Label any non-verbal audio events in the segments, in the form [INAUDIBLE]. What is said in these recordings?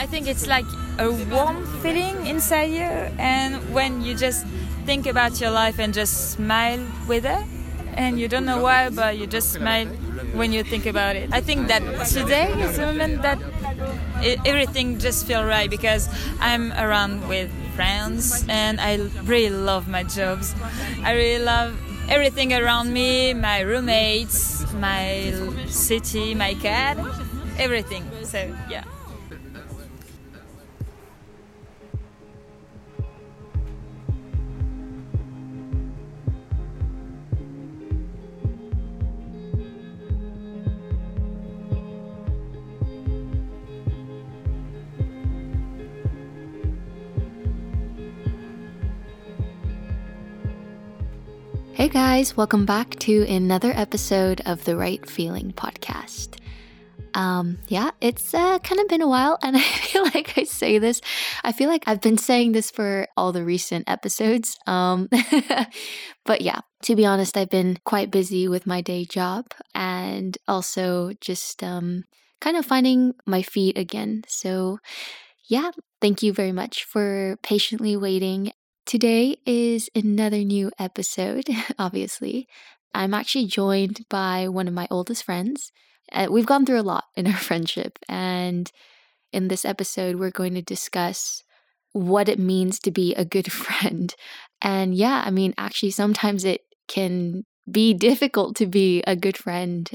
I think it's like a warm feeling inside you, and when you just think about your life and just smile with it, and you don't know why, but you just smile when you think about it. I think that today is the moment that everything just feels right because I'm around with friends and I really love my jobs. I really love everything around me, my roommates, my city, my cat, everything. So yeah. Hey guys, welcome back to another episode of the Right Feeling podcast. Um, yeah, it's uh, kind of been a while, and [LAUGHS] I feel like I say this. I feel like I've been saying this for all the recent episodes. Um, [LAUGHS] but yeah, to be honest, I've been quite busy with my day job and also just um, kind of finding my feet again. So, yeah, thank you very much for patiently waiting Today is another new episode, [LAUGHS] obviously. I'm actually joined by one of my oldest friends. Uh, we've gone through a lot in our [LAUGHS] friendship, and in this episode, we're going to discuss what it means to be a good [LAUGHS] friend. And yeah, I mean, actually, sometimes it can be difficult to be a good friend,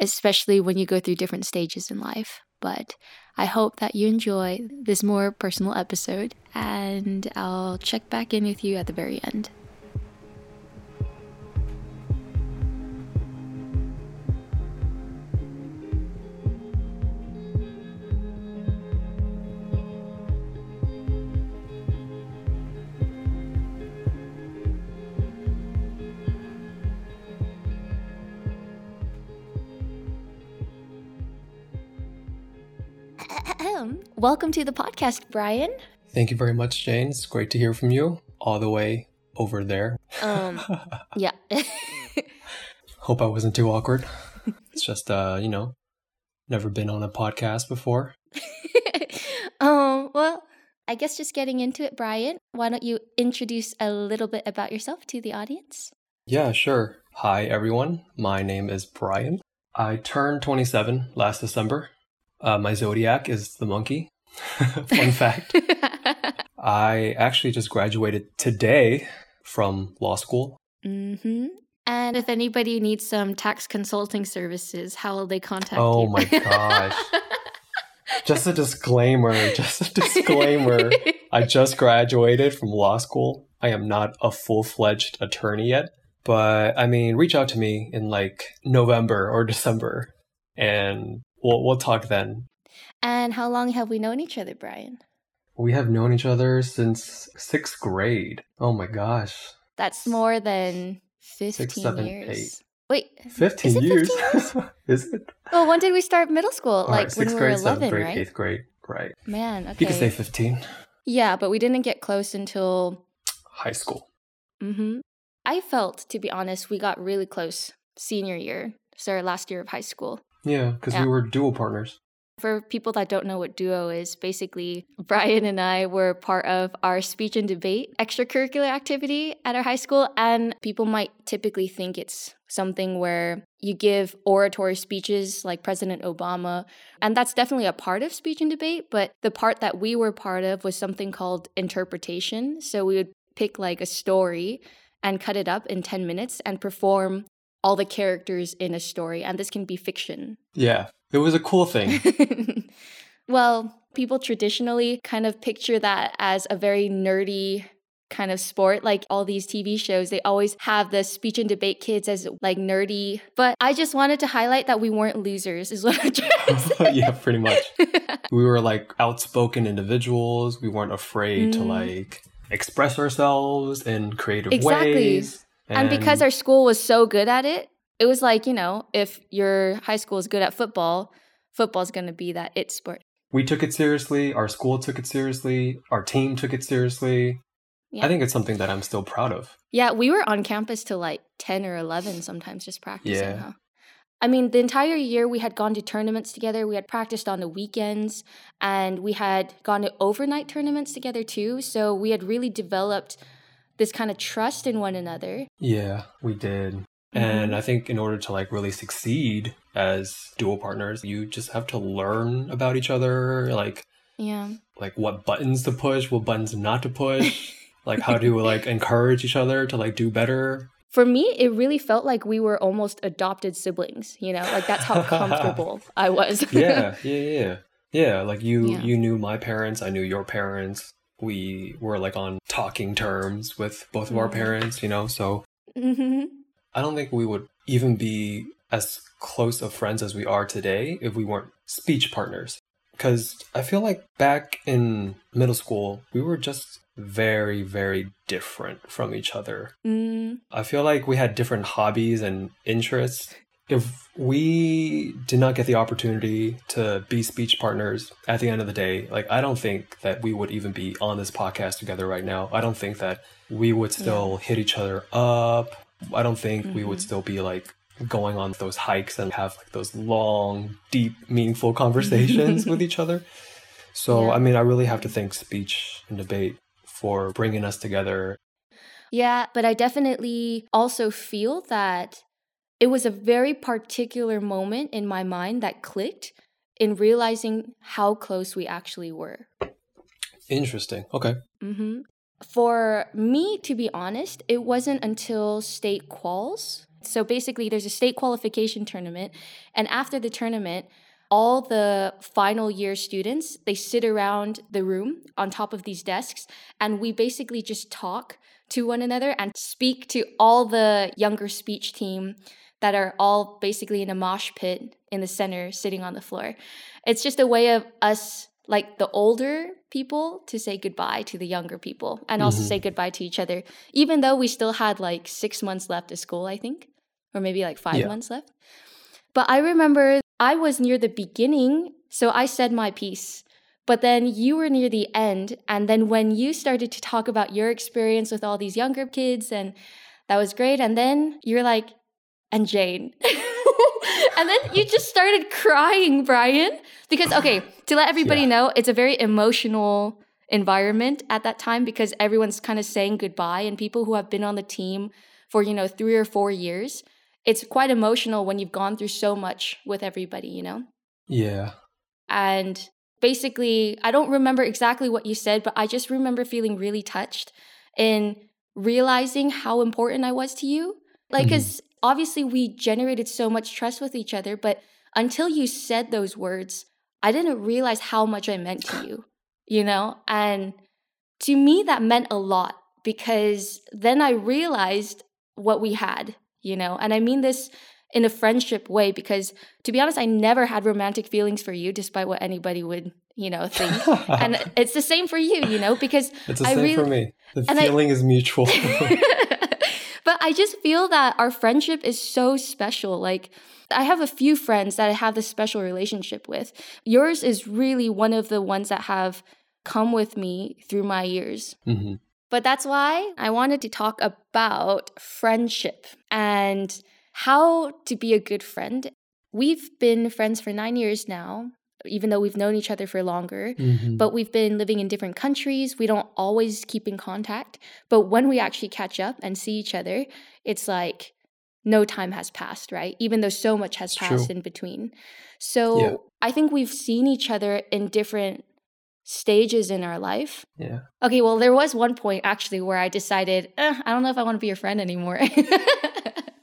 especially when you go through different stages in life. But I hope that you enjoy this more personal episode, and I'll check back in with you at the very end. Welcome to the podcast, Brian. Thank you very much, Jane. It's great to hear from you all the way over there. Um, [LAUGHS] yeah. [LAUGHS] Hope I wasn't too awkward. It's just, uh, you know, never been on a podcast before. [LAUGHS] um, well, I guess just getting into it, Brian, why don't you introduce a little bit about yourself to the audience? Yeah, sure. Hi, everyone. My name is Brian. I turned 27 last December. Uh, my zodiac is the monkey. [LAUGHS] Fun fact. [LAUGHS] I actually just graduated today from law school. Mm-hmm. And if anybody needs some tax consulting services, how will they contact oh you? Oh my gosh. [LAUGHS] just a disclaimer, just a disclaimer. I just graduated from law school. I am not a full fledged attorney yet. But I mean, reach out to me in like November or December and we'll, we'll talk then. And how long have we known each other, Brian? We have known each other since sixth grade. Oh my gosh. That's more than 15 Six, seven, years. eight. Wait, 15 is years? 15 years? [LAUGHS] is it? well, when did we start middle school? All like right, when sixth we were grade, 11, seventh grade, right? eighth grade. Right. Man, okay. You could say 15. yeah, but we didn't get close until. High school. Mm-hmm. I felt, to be honest, we got really close senior year, so our last year of high school. Yeah, because Yeah. we were duo partners. For people that don't know what duo is, basically, Brian and I were part of our speech and debate extracurricular activity at our high school. And people might typically think it's something where you give oratory speeches like President Obama. And that's definitely a part of speech and debate. But the part that we were part of was something called interpretation. So we would pick like a story and cut it up in 10 minutes and perform all the characters in a story. And this can be fiction. Yeah, it was a cool thing. [LAUGHS] well, people traditionally kind of picture that as a very nerdy kind of sport. Like all these TV shows, they always have the speech and debate kids as like nerdy. But I just wanted to highlight that we weren't losers, is what I'm trying to say. [LAUGHS] yeah, pretty much. [LAUGHS] We were like outspoken individuals. We weren't afraid to Mm. like express ourselves in creative Exactly. ways. And because our school was so good at it, it was like, you know, if your high school is good at football, football's going to be that it sport. we took it seriously, our school took it seriously, our team took it seriously. Yeah. I think it's something that I'm still proud of. Yeah, we were on campus till like 10 or 11 sometimes just practicing. Yeah. Huh? I mean, the entire year we had gone to tournaments together. We had practiced on the weekends and we had gone to overnight tournaments together too. So we had really developed this kind of trust in one another. Yeah, we did. Mm-hmm. And I think in order to like really succeed as duo partners, you just have to learn about each other, like Yeah. like what buttons to push, what buttons not to push, [LAUGHS] like how to like encourage each other to like do better. For me, it really felt like we were almost adopted siblings, you know? Like that's how [LAUGHS] comfortable I was. [LAUGHS] Yeah, yeah, yeah. Yeah, like you Yeah. you knew my parents, I knew your parents. We were like on talking terms with both of our Mhm. parents, you know, so hmm I don't think we would even be as close of friends as we are today if we weren't speech partners. Because I feel like back in middle school, we were just very, very different from each other. mm I feel like we had different hobbies and interests. If we did not get the opportunity to be speech partners at the end of the day, like I don't think that we would even be on this podcast together right now. I don't think that we would still hit each other up. I don't think we would Mhm. still be like going on those hikes and have like those long, deep, meaningful conversations [LAUGHS] with each other. So, Yeah. I mean, I really have to thank speech and debate for bringing us together Yeah, but I definitely also feel that it was a very particular moment in my mind that clicked in realizing how close we actually were. Interesting. Okay. hmm For me, to be honest, it wasn't until state quals. So basically, there's a state qualification tournament, and after the tournament, all the final year students they sit around the room on top of these desks, and we basically just talk to one another and speak to all the younger speech team that are all basically in a mosh pit in the center, sitting on the floor. It's just a way of us like the older people to say goodbye to the younger people and also Mhm. say goodbye to each other even though we still had like 6 months left of school I think or maybe like 5 Yeah. months left but I remember I was near the beginning so I said my piece but then you were near the end and then when you started to talk about your experience with all these younger kids and that was great and then you're like and Jane [LAUGHS] and then you just started crying Brian because okay to let everybody Yeah. know it's a very emotional environment at that time because everyone's kind of saying goodbye and people who have been on the team for you know 3 or 4 years it's quite emotional when you've gone through so much with everybody you know Yeah. and basically i don't remember exactly what you said but i just remember feeling really touched in realizing how important i was to you like mm-hmm. because obviously we generated so much trust with each other but until you said those words i didn't realize how much i meant to you you know and to me that meant a lot because then i realized what we had you know and i mean this in a friendship way because to be honest i never had romantic feelings for you despite what anybody would you know think and [LAUGHS] it's the same for you you know because it's the I same really- for me. The and I- feeling is mutual. [LAUGHS] [LAUGHS] I just feel that our friendship is so special. Like, I have a few friends that I have this special relationship with. Yours is really one of the ones that have come with me through my years. hmm But that's why I wanted to talk about friendship and how to be a good friend. We've been friends for nine years now, even though we've known each other for longer hmm but we've been living in different countries. We don't always keep in contact. But when we actually catch up and see each other, it's like no time has passed, right? Even though so much has passed true. in between. So Yeah. I think we've seen each other in different stages in our life. yeah. Okay, well, there was one point actually where I decided, eh, I don't know if I want to be your friend anymore. [LAUGHS]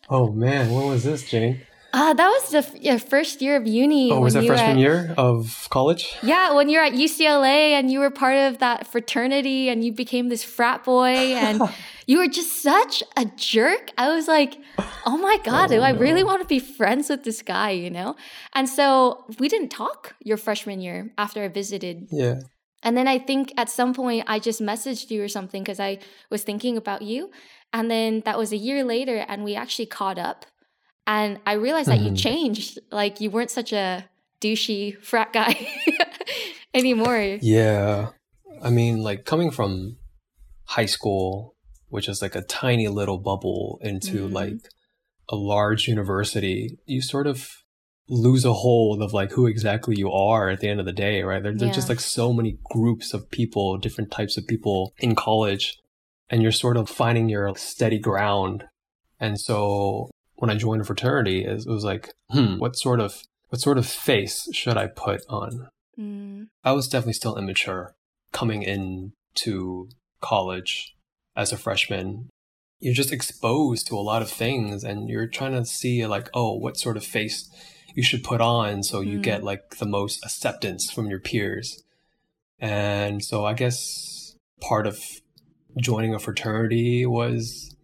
Oh man, What was this, Jane? Ah, that was the f- yeah, first year of uni. Oh, was that freshman at- year of college? Yeah, when you're at UCLA and you were part of that fraternity and you became this frat boy and [LAUGHS] you were just such a jerk. I was like, oh my God, do Oh, I really want to be friends with this guy, you know? And so we didn't talk your freshman year after I visited. Yeah. And then I think at some point I just messaged you or something because I was thinking about you. And then that was a year later and we actually caught up. And I realized that you Mhm. changed. Like you weren't such a douchey frat guy [LAUGHS] anymore. Yeah. I mean, like coming from high school, which is like a tiny little bubble, into Mhm. like a large university, you sort of lose a hold of like who exactly you are at the end of the day, right? There, there's just like so many groups of people, different types of people in college, and you're sort of finding your steady ground. And so when I joined a fraternity, it was like, hmm, what sort of what sort of face should I put on? Mm, I was definitely still immature coming into college as a freshman. You're just exposed to a lot of things and you're trying to see like, oh, what sort of face you should put on so you Mm. get like the most acceptance from your peers. And so I guess part of joining a fraternity was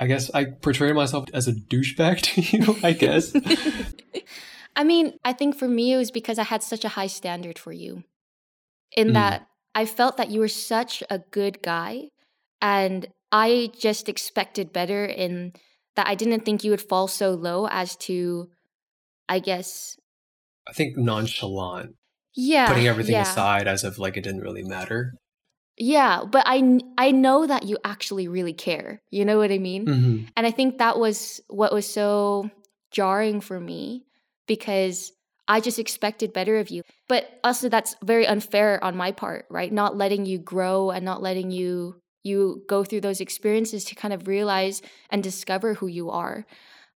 I guess I portrayed myself as a douchebag [LAUGHS] to you, I guess. [LAUGHS] I mean, I think for me, it was because I had such a high standard for you. In Mm. that I felt that you were such a good guy, and I just expected better, in that I didn't think you would fall so low as to, I guess, I think nonchalant, yeah. putting everything yeah. aside as if like it didn't really matter. Yeah, but I, I know that you actually really care. You know what I mean? Mm-hmm. And I think that was what was so jarring for me because I just expected better of you. But also that's very unfair on my part, right? Not letting you grow and not letting you you go through those experiences to kind of realize and discover who you are.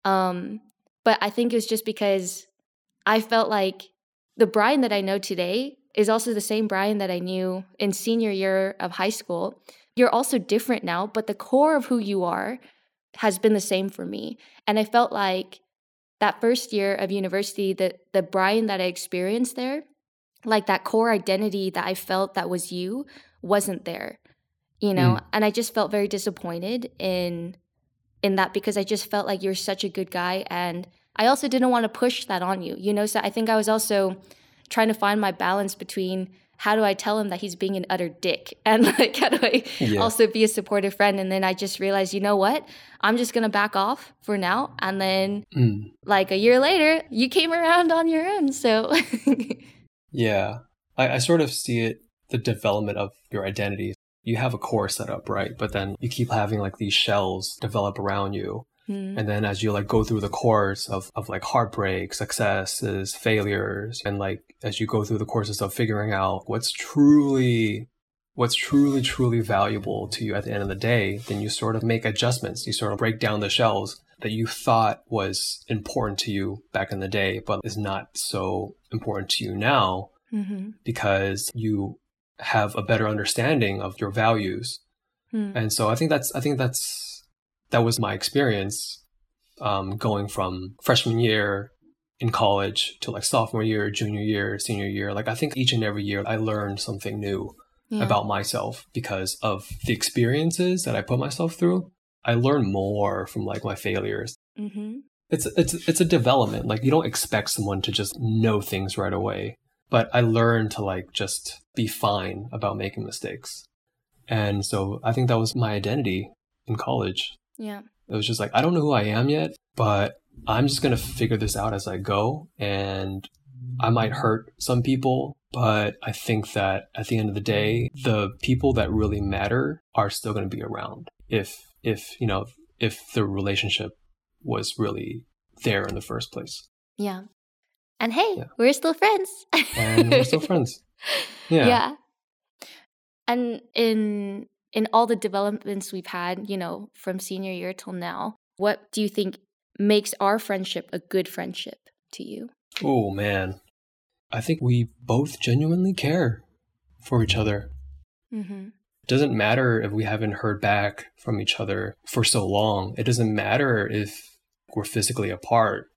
Um but I think it was just because I felt like the Brian that I know today is also the same Brian that I knew in senior year of high school. You're also different now, but the core of who you are has been the same for me. And I felt like that first year of university, the the Brian that I experienced there, like that core identity that I felt that was you wasn't there. You know, mm. and I just felt very disappointed in in that because I just felt like you're such a good guy and I also didn't want to push that on you. You know, so I think I was also trying to find my balance between how do I tell him that he's being an utter dick [LAUGHS] and like how do I Yeah. also be a supportive friend and then I just realized, you know what? I'm just going to back off for now and then Mm. like a year later, you came around on your own. So [LAUGHS] Yeah. I, I sort of see it the development of your identity. You have a core set up, right? But then you keep having like these shells develop around you. Hmm. And then as you like go through the course of, of like heartbreak, successes, failures, and like as you go through the courses of figuring out what's truly what's truly, truly valuable to you at the end of the day, then you sort of make adjustments. You sort of break down the shells that you thought was important to you back in the day, but is not so important to you now Mhm. because you have a better understanding of your values. Hmm. And so I think that's I think that's that was my experience um, going from freshman year in college to like sophomore year, junior year, senior year. Like I think each and every year I learned something new Yeah. about myself because of the experiences that I put myself through. I learned more from like my failures. Mhm. It's it's it's a development. Like you don't expect someone to just know things right away. But I learned to like just be fine about making mistakes. And so I think that was my identity in college. Yeah. It was just like I don't know who I am yet, but I'm just going to figure this out as I go and I might hurt some people, but I think that at the end of the day, the people that really matter are still going to be around. If if, you know, if the relationship was really there in the first place. Yeah. And hey, Yeah. we're still friends. And we're still [LAUGHS] friends. Yeah. yeah. And in in all the developments we've had, you know, from senior year till now, what do you think makes our friendship a good friendship to you? Oh man. I think we both genuinely care for each other. Mm-hmm. It doesn't matter if we haven't heard back from each other for so long. It doesn't matter if we're physically apart.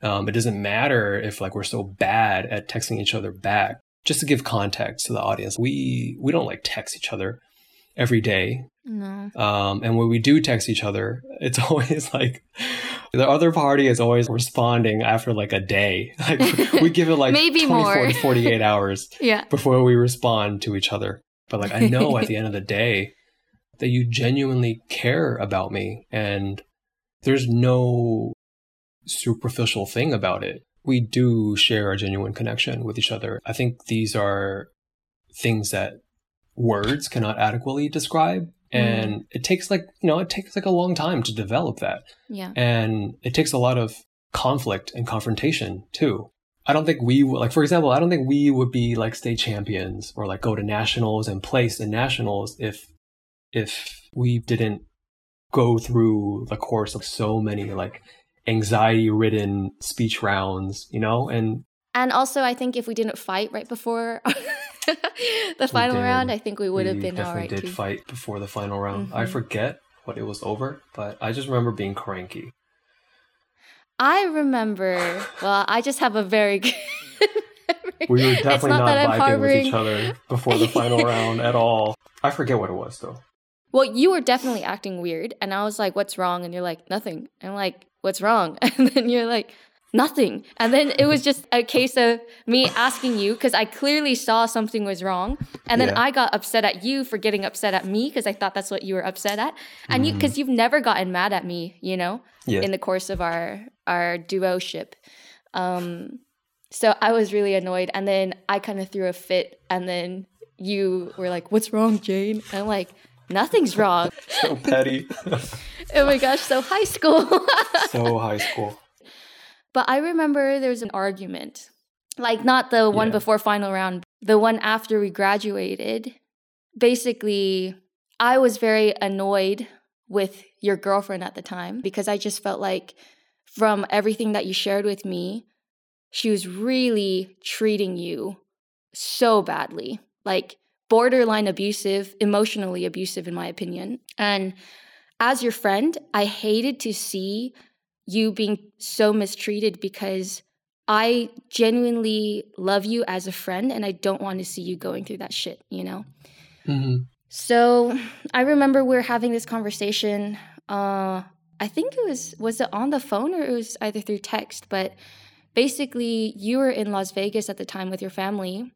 Um, it doesn't matter if like we're so bad at texting each other back. Just to give context to the audience, we we don't like text each other every day. No. Um, and when we do text each other, it's [LAUGHS] always like the other party is always responding after like a day. [LAUGHS] Like we give it like Maybe 24 more. to 48 [LAUGHS] hours Yeah. before we respond to each other. But like I know at the end of the day that you genuinely care about me and there's no superficial thing about it. We do share a genuine connection with each other. I think these are things that words cannot adequately describe And mm. it takes like, you know, it takes like a long time to develop that. Yeah. And it takes a lot of conflict and confrontation too. I don't think we like, for example, I don't think we would be like state champions or like go to nationals and place in nationals if, if we didn't go through the course of so many like anxiety ridden speech rounds, you know, and and also I think if we didn't fight right before [LAUGHS] [LAUGHS] the final round, I think we would have been all right. Did too. fight before the final round. Mm-hmm. I forget what it was over, but I just remember being cranky. I remember. Well, I just have a very [LAUGHS] good. we were definitely not, not vibing harboring... with each other before the final [LAUGHS] round at all. I forget what it was though. Well, you were definitely acting weird, and I was like, "What's wrong?" And you're like, "Nothing." And I'm like, "What's wrong?" And then you're like, "Nothing." And then it was [LAUGHS] just a case of me asking you because I clearly saw something was wrong, and then yeah. I got upset at you for getting upset at me because I thought that's what you were upset at, and mm. you because you've never gotten mad at me, you know, yeah. in the course of our our duo ship. Um, so I was really annoyed, and then I kind of threw a fit, and then you were like, "What's wrong, Jane?" And I'm like Nothing's wrong. [LAUGHS] so petty. [LAUGHS] oh my gosh, so high school. so high school. But I remember there was an argument. Like not the one yeah. before final round, the one after we graduated. Basically, I was very annoyed with your girlfriend at the time because I just felt like from everything that you shared with me, she was really treating you so badly. Like borderline abusive, emotionally abusive, in my opinion. And as your friend, I hated to see you being so mistreated because I genuinely love you as a friend and I don't want to see you going through that shit, you know? Mm-hmm. So I remember we are having this conversation. Uh, I think it was, was it on the phone or it was either through text? But basically, you were in Las Vegas at the time with your family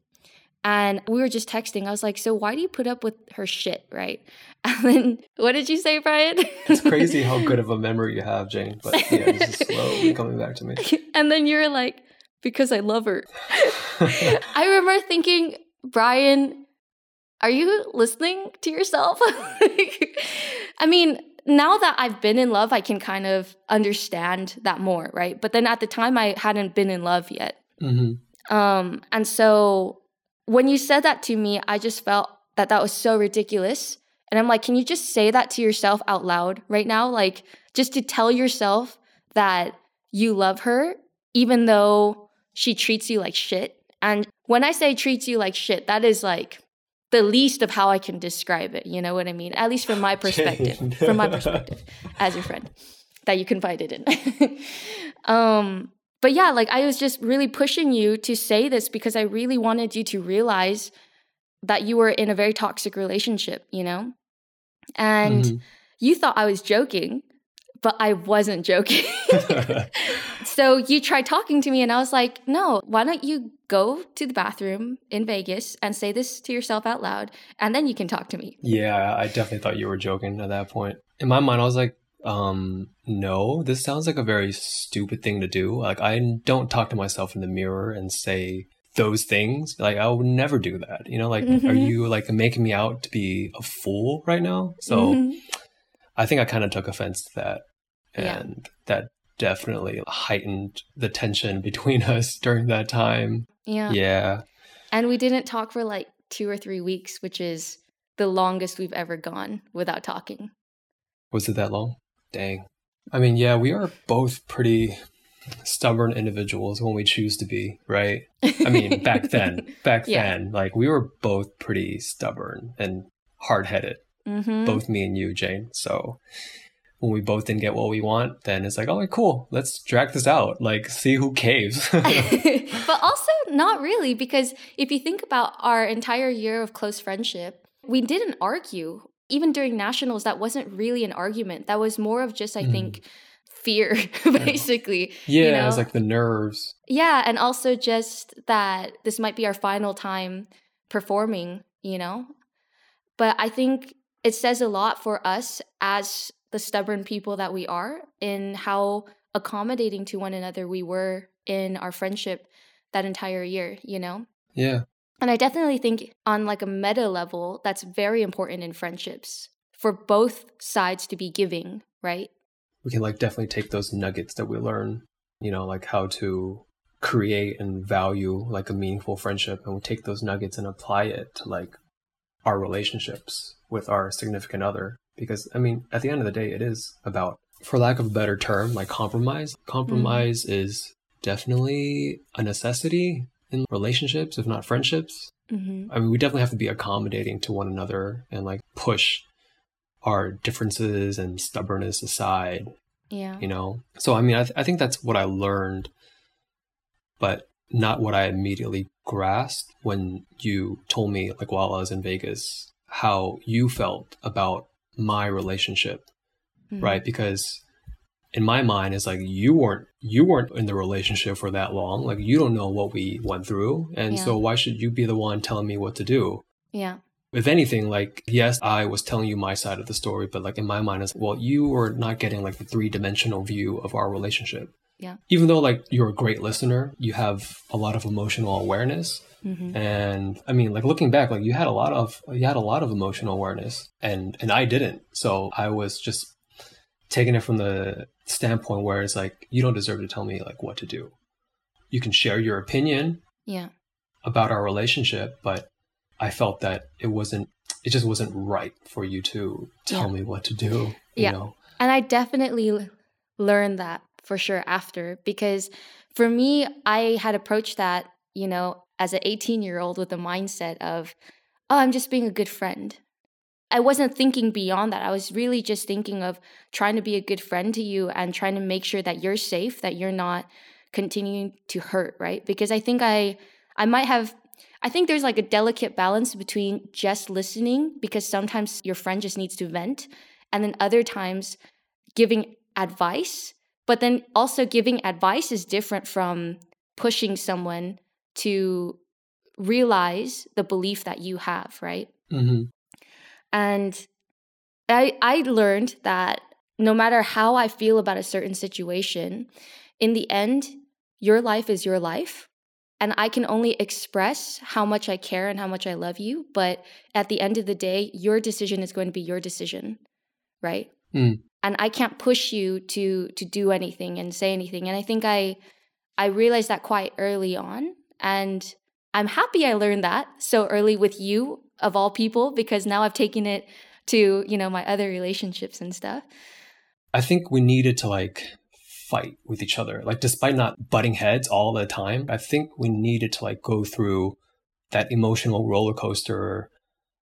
and we were just texting. I was like, So why do you put up with her shit, right? [LAUGHS] And then what did you say, Brian? it's crazy [LAUGHS] how good of a memory you have, Jane. But yeah, this is slowly coming back to me. [LAUGHS] And then you're like, Because I love her. I remember thinking, Brian, are you listening to yourself? I mean, now that I've been in love, I can kind of understand that more, right? But then at the time, I hadn't been in love yet. Mm-hmm. Um, and so when you said that to me, I just felt that that was so ridiculous. And I'm like, can you just say that to yourself out loud right now? Like, just to tell yourself that you love her, even though she treats you like shit. And when I say treats you like shit, that is like the least of how I can describe it. You know what I mean? At least from my [LAUGHS] perspective, from my perspective [LAUGHS] as your friend that you confided in. [LAUGHS] um, but yeah, like I was just really pushing you to say this because I really wanted you to realize that you were in a very toxic relationship, you know? And mm-hmm. you thought I was joking, but I wasn't joking. [LAUGHS] [LAUGHS] so you tried talking to me, and I was like, no, why don't you go to the bathroom in Vegas and say this to yourself out loud, and then you can talk to me? Yeah, I definitely thought you were joking at that point. In my mind, I was like, um, no, this sounds like a very stupid thing to do. Like, I don't talk to myself in the mirror and say those things. Like, I would never do that. You know, like, mm-hmm. are you like making me out to be a fool right now? So mm-hmm. I think I kind of took offense to that. And yeah. that definitely heightened the tension [LAUGHS] between us during that time. Yeah. Yeah. And we didn't talk for like two or three weeks, which is the longest we've ever gone without talking. Was it that long? Dang. I mean, yeah, we are both pretty stubborn individuals when we choose to be, right? I mean, [LAUGHS] back then, back yeah. then, like we were both pretty stubborn and hard headed. Mm-hmm. Both me and you, Jane. So when we both didn't get what we want, then it's like, oh, cool, let's drag this out. Like, see who caves. [LAUGHS] [LAUGHS] but also, not really, because if you think about our entire year of close friendship, we didn't argue even during nationals, that wasn't really an argument. That was more of just, I mm. think, fear, [LAUGHS] basically. Yeah, you know? it's like the nerves. Yeah, and also just that this might be our final time performing, you know? But I think it says a lot for us as the stubborn people that we are in how accommodating to one another we were in our friendship that entire year, you know? Yeah. And I definitely think on like a meta level, that's very important in friendships for both sides to be giving, right? We can like definitely take those nuggets that we learn, you know, like how to create and value like a meaningful friendship and we take those nuggets and apply it to like our relationships with our significant other because i mean at the end of the day it is about for lack of a better term like compromise compromise mm-hmm. is definitely a necessity in relationships if not friendships mm-hmm. i mean we definitely have to be accommodating to one another and like push our differences and stubbornness aside yeah you know so i mean i, th- I think that's what i learned but not what I immediately grasped when you told me, like while I was in Vegas, how you felt about my relationship, mm-hmm. right? Because in my mind, it's like you weren't you weren't in the relationship for that long. Like you don't know what we went through, and yeah. so why should you be the one telling me what to do? Yeah. If anything, like yes, I was telling you my side of the story, but like in my mind, it's well, you were not getting like the three dimensional view of our relationship. Yeah. Even though like you're a great listener, you have a lot of emotional awareness. Mm-hmm. And I mean, like looking back, like you had a lot of you had a lot of emotional awareness, and and I didn't. So I was just taking it from the standpoint where it's like you don't deserve to tell me like what to do. You can share your opinion, yeah, about our relationship, but I felt that it wasn't. It just wasn't right for you to tell yeah. me what to do. yeah, know? and I definitely learned that for sure after because for me i had approached that you know as an 18 year old with the mindset of oh i'm just being a good friend i wasn't thinking beyond that i was really just thinking of trying to be a good friend to you and trying to make sure that you're safe that you're not continuing to hurt right because i think i i might have i think there's like a delicate balance between just listening because sometimes your friend just needs to vent and then other times giving advice but then also giving advice is different from pushing someone to realize the belief that you have, right? Mm-hmm. And I I learned that no matter how I feel about a certain situation, in the end, your life is your life. And I can only express how much I care and how much I love you. But at the end of the day, your decision is going to be your decision, right? Mm and I can't push you to to do anything and say anything. And I think I I realized that quite early on, and I'm happy I learned that so early with you of all people because now I've taken it to you know my other relationships and stuff. I think we needed to like fight with each other, like despite not butting heads all the time. I think we needed to like go through that emotional roller coaster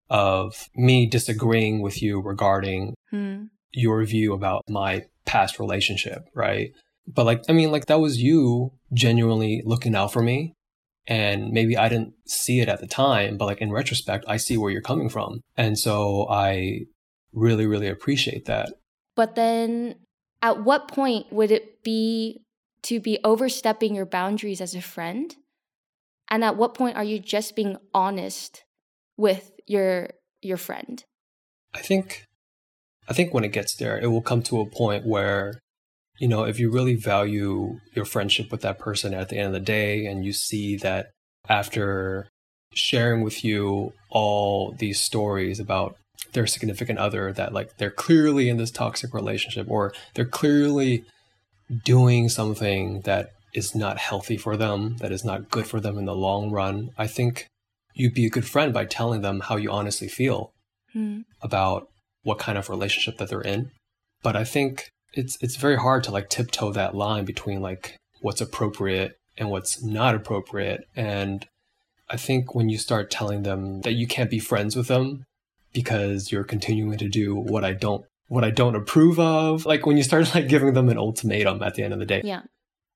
of me disagreeing with you regarding hmm your view about my past relationship, right? But like, I mean, like that was you genuinely looking out for me. And maybe I didn't see it at the time, but like in retrospect, I see where you're coming from. And so I really, really appreciate that. But then at what point would it be to be overstepping your boundaries as a friend? And at what point are you just being honest with your your friend? I think I think when it gets there, it will come to a point where, you know, if you really value your friendship with that person at the end of the day, and you see that after sharing with you all these stories about their significant other, that like they're clearly in this toxic relationship or they're clearly doing something that is not healthy for them, that is not good for them in the long run, I think you'd be a good friend by telling them how you honestly feel mm. about what kind of relationship that they're in. But I think it's it's very hard to like tiptoe that line between like what's appropriate and what's not appropriate. And I think when you start telling them that you can't be friends with them because you're continuing to do what I don't what I don't approve of, like when you start [LAUGHS] like giving them an ultimatum at the end of the day. Yeah.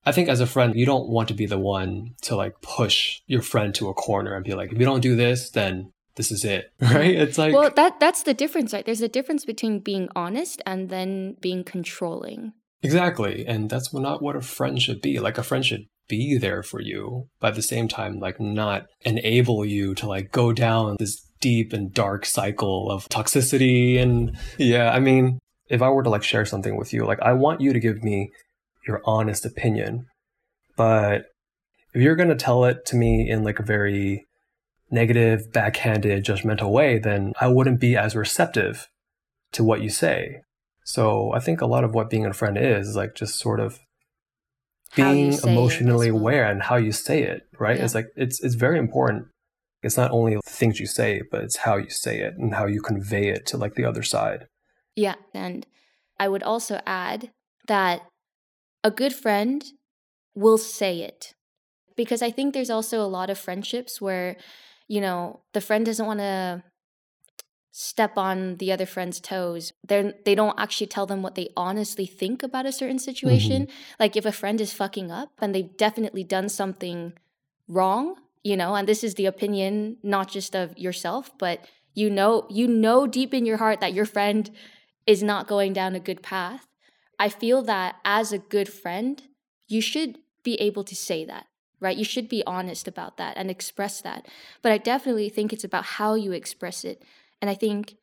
I think as a friend, you don't want to be the one to like push your friend to a corner and be like, if you don't do this, then this is it. [LAUGHS] Right? It's like well that that's the difference right? There's a difference between being honest and then being controlling. Exactly. And that's not what a friend should be. Like a friend should be there for you but at the same time like not enable you to like go down this deep and dark cycle of toxicity. And yeah i mean if i were to like share something with you like i want you to give me your honest opinion but if you're going to tell it to me in like a very negative, backhanded, judgmental way, then I wouldn't be as receptive to what you say. So I think a lot of what being a friend is, is like just sort of being emotionally well. aware and how you say it, right? Yeah. It's like it's it's very important. It's not only things you say, but it's how you say it and how you convey it to like the other side. Yeah, and I would also add that a good friend will say it. Because I think there's also a lot of friendships where, you know, the friend doesn't want to step on the other friend's toes. They're, they don't actually tell them what they honestly think about a certain situation. Mm-hmm. Like if a friend is fucking up and they've definitely done something wrong, you know, and this is the opinion not just of yourself, but you know you know deep in your heart that your friend is not going down a good path. I feel that as a good friend, you should be able to say that right? You should be honest about that and express that. But I definitely think it's about how you express it. And I think,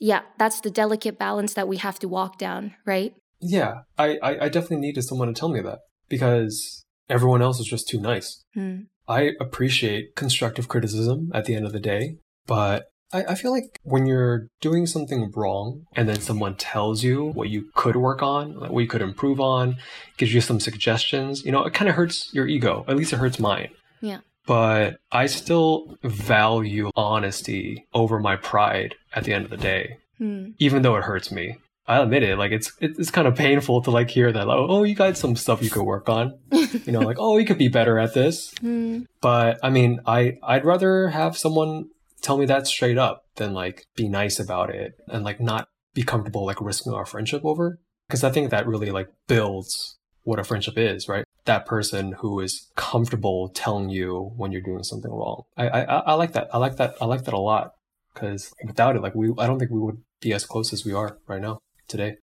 yeah, that's the delicate balance that we have to walk down, right? Yeah, I, I, I definitely needed someone to tell me that because everyone else is just too nice. Hmm. I appreciate constructive criticism at the end of the day, but I, I feel like when you're doing something wrong and then someone tells you what you could work on, what you could improve on, gives you some suggestions, you know, it kind of hurts your ego. At least it hurts mine. Yeah but I still value honesty over my pride at the end of the day, hmm. even though it hurts me. I'll admit it. Like it's it's kind of painful to like hear that. Like, oh, you got some stuff you could work on. [LAUGHS] you know, like oh, you could be better at this. Hmm. But I mean, I I'd rather have someone tell me that straight up than like be nice about it and like not be comfortable like risking our friendship over. Because I think that really like builds what a friendship is, right? that person who is comfortable telling you when you're doing something wrong. I I, I like that. I like that. I like that a lot because without it, like we, I don't think we would be as close as we are right now today.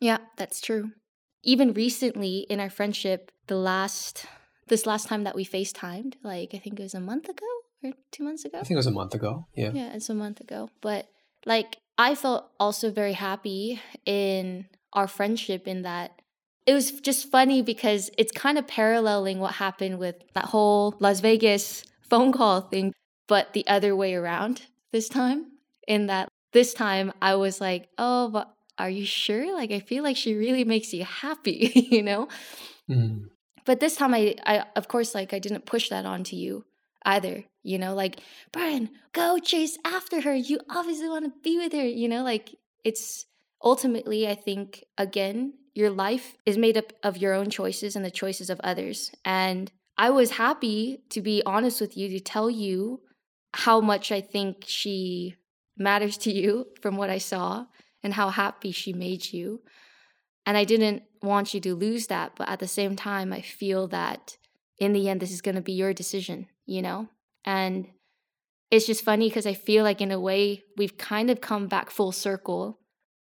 Yeah, that's true. Even recently in our friendship, the last this last time that we FaceTimed, like I think it was a month ago or two months ago. I think it was a month ago. Yeah. Yeah, it's a month ago. But like I felt also very happy in our friendship in that it was just funny because it's kind of paralleling what happened with that whole Las Vegas [LAUGHS] phone call thing, but the other way around this time. In that this time I was like, oh, but are you sure? Like, I feel like she really makes you happy, [LAUGHS] you know? Mm. But this time I, I, of course, like, I didn't push that onto you either, you know? Like, Brian, go chase after her. You obviously want to be with her, you know? Like, it's ultimately, I think, again, your life is made up of your own choices and the choices of others. And I was happy to be honest with you to tell you how much I think she matters to you [LAUGHS] from what I saw and how happy she made you. And I didn't want you to lose that, but at the same time, I feel that in the end, this is going to be your decision, you know? And it's just funny because I feel like, in a way, we've kind of come back full circle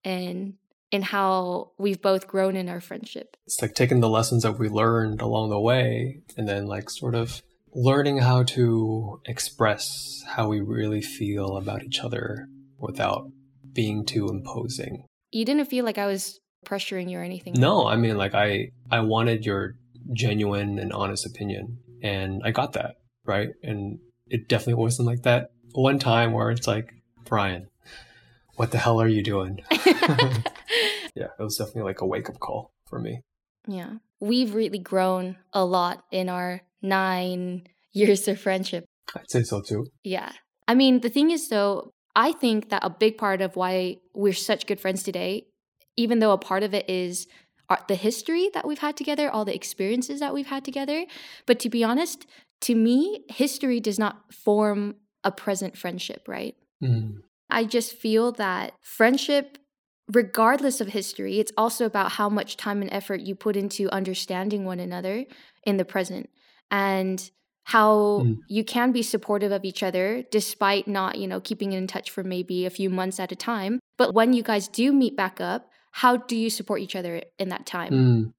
and in how we've both grown in our friendship. It's like taking the lessons that we learned along the way and then like sort of learning how to express how we really feel about each other without being too imposing. You didn't feel like I was pressuring you or anything. No, I mean like I I wanted your genuine and honest opinion and I got that, right? And it definitely wasn't like that one time where it's like, Brian, what the hell are you doing? [LAUGHS] [LAUGHS] yeah, it was definitely like a wake up call for me. Yeah. We've really grown a lot in our nine years of friendship. I'd say so too. Yeah. I mean, the thing is, though, I think that a big part of why we're such good friends today, even though a part of it is our, the history that we've had together, all the experiences that we've had together. But to be honest, to me, history does not form a present friendship, right? Mm. I just feel that friendship regardless of history, it's also about how much time and effort you put into understanding one another in the present and how mm. you can be supportive of each other despite not, you know, keeping in touch for maybe a few months at a time. But when you guys do meet back up, how do you support each other in that time? Mm.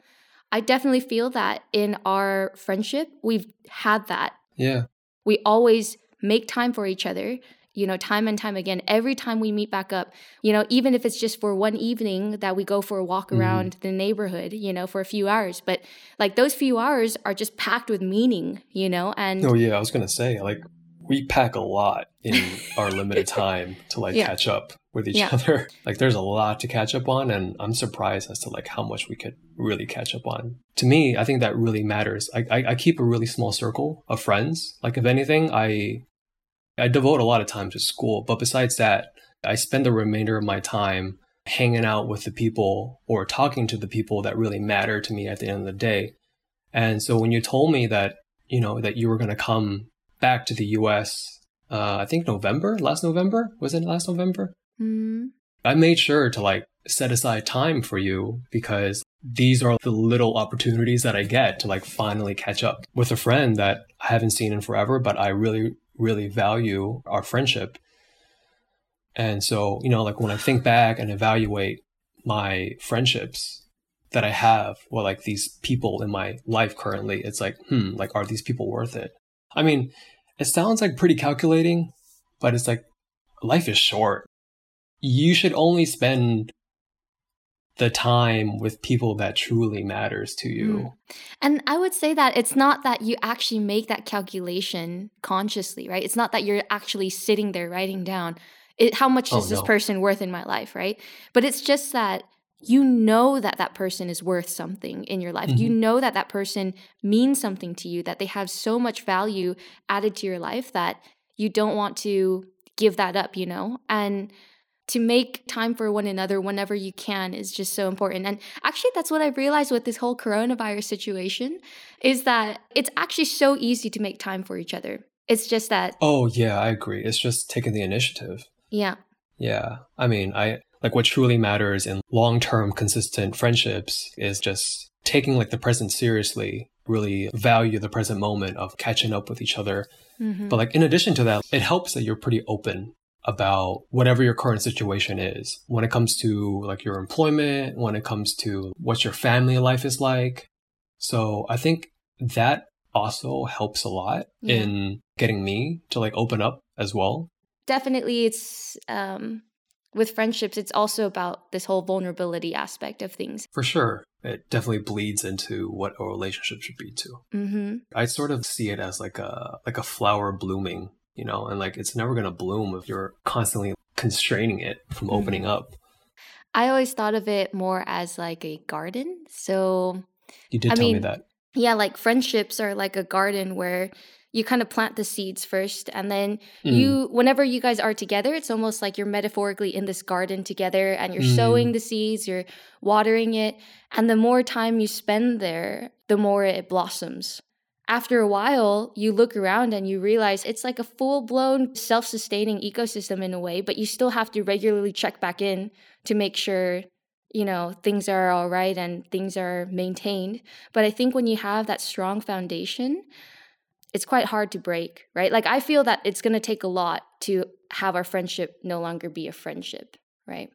I definitely feel that in our friendship, we've had that. Yeah. We always make time for each other you know, time and time again, every time we meet back up, you know, even if it's just for one evening that we go for a walk mm-hmm. around mm. the neighborhood, you know, for a few hours. But like those few hours are just packed with meaning, you know, and Oh yeah, I was gonna say, like we pack a lot in [LAUGHS] our limited time to like Yeah. catch up with each Yeah. other. [LAUGHS] Like there's a lot to catch up on and I'm surprised as to like how much we could really catch up on. To me, I think that really matters. I, I, I keep a really small circle of friends. Like if anything, I I devote a lot of time to school, but besides that, I spend the remainder of my time hanging out with the people or talking to the people that really matter to me at the end of the day. And so when you told me that, you know, that you were going to come back to the US, uh, I think November, last November, was it last November? Mm, I made sure to like set aside time for you because these are the little opportunities that I get to like finally catch up with a friend that I haven't seen in forever, but I really, really value our friendship. And so, you know, like when I think back and evaluate my friendships that I have, or like these people in my life currently, it's like, hmm, like, are these people worth it? I mean, it sounds like pretty calculating, but it's like life is short. You should only spend the time with people that truly matters to you. Mm. And I would say that it's not that you actually make that calculation consciously, right? It's not that you're actually sitting there writing down it, how much Oh, is this no. person worth in my life, right? But it's just that you know that that person is worth something in your life. You Mhm. know that that person means something to you, that they have so much value added to your life that you don't want to give that up, you know? And to make time for one another whenever you can is just so important. And actually that's what I've realized with this whole coronavirus situation is that it's actually so easy to make time for each other. It's just that Oh, yeah, I agree. It's just taking the initiative. yeah. Yeah. I mean, I like what truly matters in long term, consistent friendships is just taking like the present seriously, really value the present moment of catching up with each other. Mhm. But like in addition to that, it helps that you're pretty open about whatever your current situation is when it comes to like your employment, when it comes to what your family life is like. So I think that also helps a lot Yeah. in getting me to like open up as well. Definitely it's um with friendships it's also about this whole vulnerability aspect of things. For sure. It definitely bleeds into what a relationship should be too. Mhm. I sort of see it as like a like a flower blooming, you know, and like it's never gonna bloom if you're constantly constraining it from Mhm. opening up. I always thought of it more as like a garden. So You did I tell me mean, that. yeah, like friendships are like a garden where you kind of plant the seeds first and then Mm. you whenever you guys are together it's almost like you're metaphorically in this garden together and you're Mm. sowing the seeds you're watering it and the more time you spend there the more it blossoms after a while you look around and you realize it's like a full-blown self-sustaining ecosystem in a way but you still have to regularly check back in to make sure you know things are all right and things are maintained but i think when you have that strong foundation it's quite hard to break, right? Like I feel that it's going to take a lot to have our friendship no longer be a friendship, right?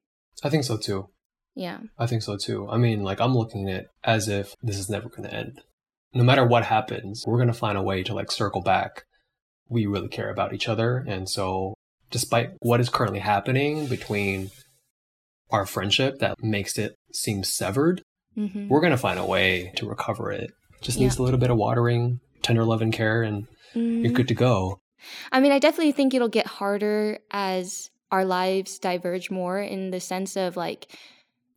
I think so too. Yeah. I think so too. I mean, like I'm looking at it as if this is never gonna end. No matter what happens, we're gonna find a way to like circle back. We really care about each other, and so despite what is currently happening between our friendship that makes it seem severed, hmm we're gonna find a way to recover it. Just Yeah. needs a little bit of watering, tender love and care, and you're good to mm-hmm. go. I mean, I definitely think it'll get harder as our lives diverge more in the sense of like,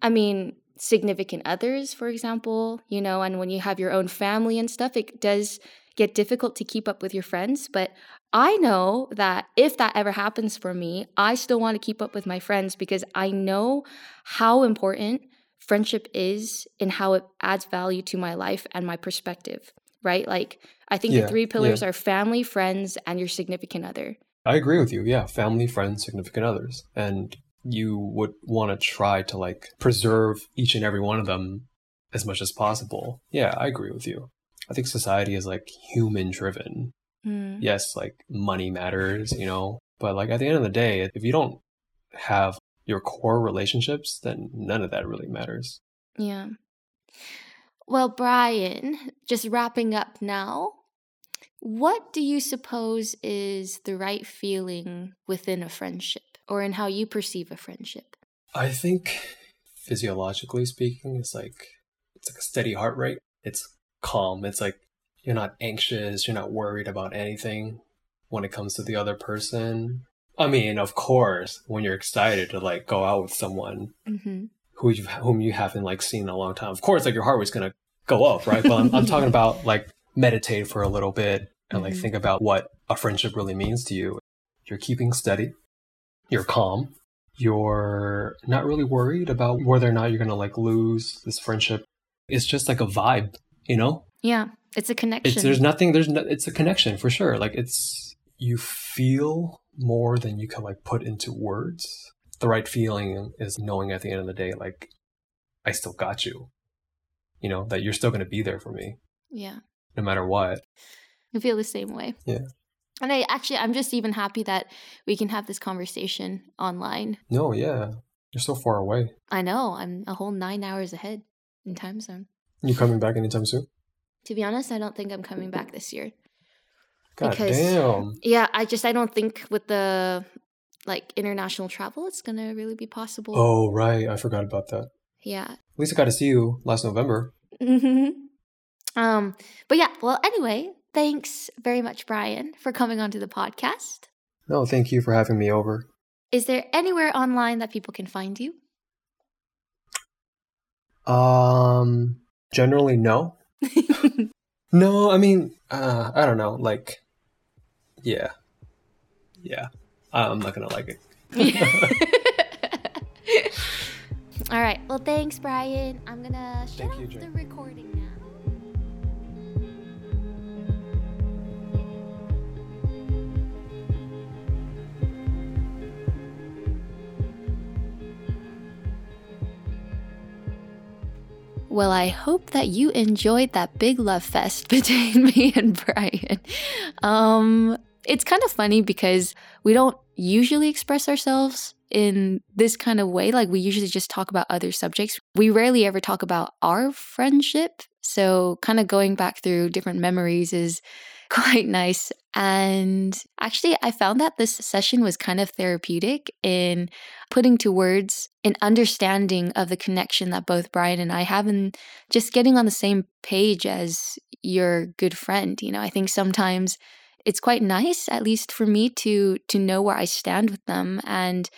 I mean, significant others, for example, you know, and when you have your own family and stuff, it does get difficult to keep up with your friends. But I know that if that ever happens for me, I still want to keep up with my friends because I know how important friendship is and how it adds value to my life and my perspective, right? Like, I think Yeah, the three pillars are family, friends, and your significant other. I agree with you. Yeah, family, friends, significant others. And you would want to try to like preserve each and every one of them as much as possible. Yeah, I agree with you. I think society is like human driven. Mm. Yes, like money matters, you know, but like at the end of the day, if you don't have your core relationships, then none of that really matters. Yeah. Well, Brian, just wrapping up now, what do you suppose is the right feeling within a friendship or in how you perceive a friendship? I think physiologically speaking, it's like it's like a steady heart rate. It's calm. It's like you're not anxious, you're not worried about anything. when it comes to the other person. I mean, of course, when you're excited to like go out with someone Mm-hmm. Who you whom you haven't like seen in a long time, of course, like your heart was gonna go up, right? But I'm, I'm talking [LAUGHS] about like meditate for a little bit and like Mhm. think about what a friendship really means to you. You're keeping steady. You're calm. You're not really worried about whether or not you're gonna like lose this friendship. It's just like a vibe, you know. Yeah, it's a connection. It's there's nothing. There's no, it's a connection for sure. Like it's you feel more than you can like put into words. The right feeling is knowing at the end of the day, like I still got you. You know that you're still gonna be there for me yeah. no matter what. I feel the same way. Yeah. And I actually, I'm just even happy that we can have this conversation online. No, yeah, you're so far away. I know I'm a whole nine hours ahead in time zone. You coming back anytime soon? To be honest, I don't think I'm coming back this year. God Because- damn. Yeah, I just I don't think with the like international travel, it's gonna really be possible. Oh right, I forgot about that. Yeah. At least I got to see you last November. hmm Um. But yeah. Well, anyway, thanks very much, Brian, for coming onto the podcast. No, thank you for having me over. Is there anywhere online that people can find you? Um, generally no. [LAUGHS] No, I mean, uh, I don't know. Like, yeah, yeah. I'm not gonna like it. [LAUGHS] All right. Well, thanks, Brian. I'm gonna shut Thank off you, Jane. the recording now. Well, I hope that you enjoyed that big love fest [LAUGHS] between me and Brian. Um, it's kind of funny because we don't usually express ourselves in this kind of way. Like, we usually just talk about other subjects. We rarely ever talk about our friendship. So, kind of going back through different memories is [LAUGHS] quite nice. And actually, I found that this session was kind of therapeutic in putting to words an understanding of the connection that both Brian and I have and just getting on the same page as your good friend. You know, I think sometimes it's quite nice, at least for me, to to know where I stand with them. And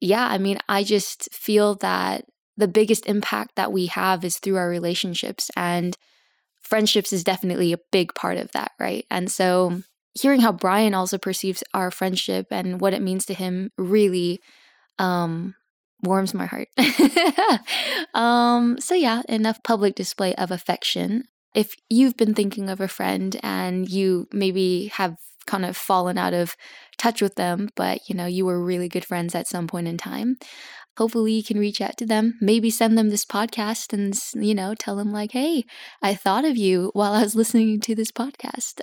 yeah, I mean, I just feel that the biggest impact that we have is through our relationships and friendships is definitely a big part of that, right? And so hearing how Brian also perceives our friendship and what it means to him really um warms my heart. [LAUGHS] um so yeah, enough public display of affection. If you've been thinking of a friend and you maybe have kind of fallen out of touch with them, but you know, you were really good friends at some point in time, hopefully you can reach out to them, maybe send them this podcast and you know, tell them like, "Hey, I thought of you while I was [LAUGHS] listening to this podcast."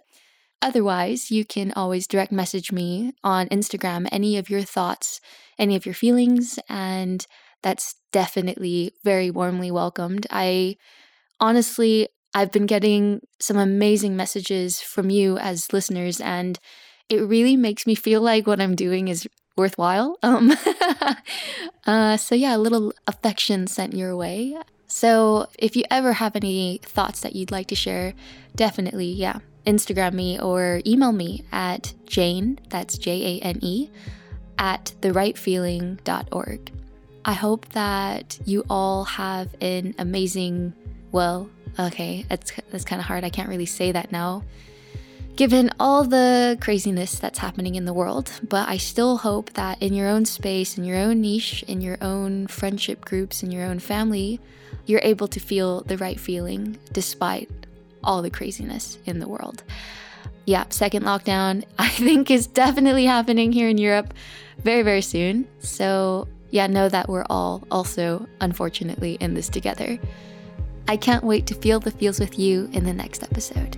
Otherwise, you can always direct message me on Instagram any of your thoughts, any of your feelings, and that's definitely very warmly welcomed. I honestly, I've been getting some amazing messages from you as listeners, and it really makes me feel like what I'm doing is worthwhile. [LAUGHS] Um, uh, so, yeah, a little affection sent your way. So, if you ever have any thoughts that you'd like to share, definitely, yeah, Instagram me or email me at Jane, that's J A N E, at therightfeeling.org. I hope that you all have an amazing, well, okay, that's, that's kind of hard. I can't really say that now, given all the craziness that's happening in the world. But I still hope that in your own space, in your own niche, in your own friendship groups, in your own family, you're able to feel the right feeling despite all the craziness in the world. Yeah, second lockdown, [LAUGHS] I think, is definitely happening here in Europe very, very soon. So, yeah, know that we're all also, unfortunately, in this together. I can't wait to feel the feels with you in the next episode.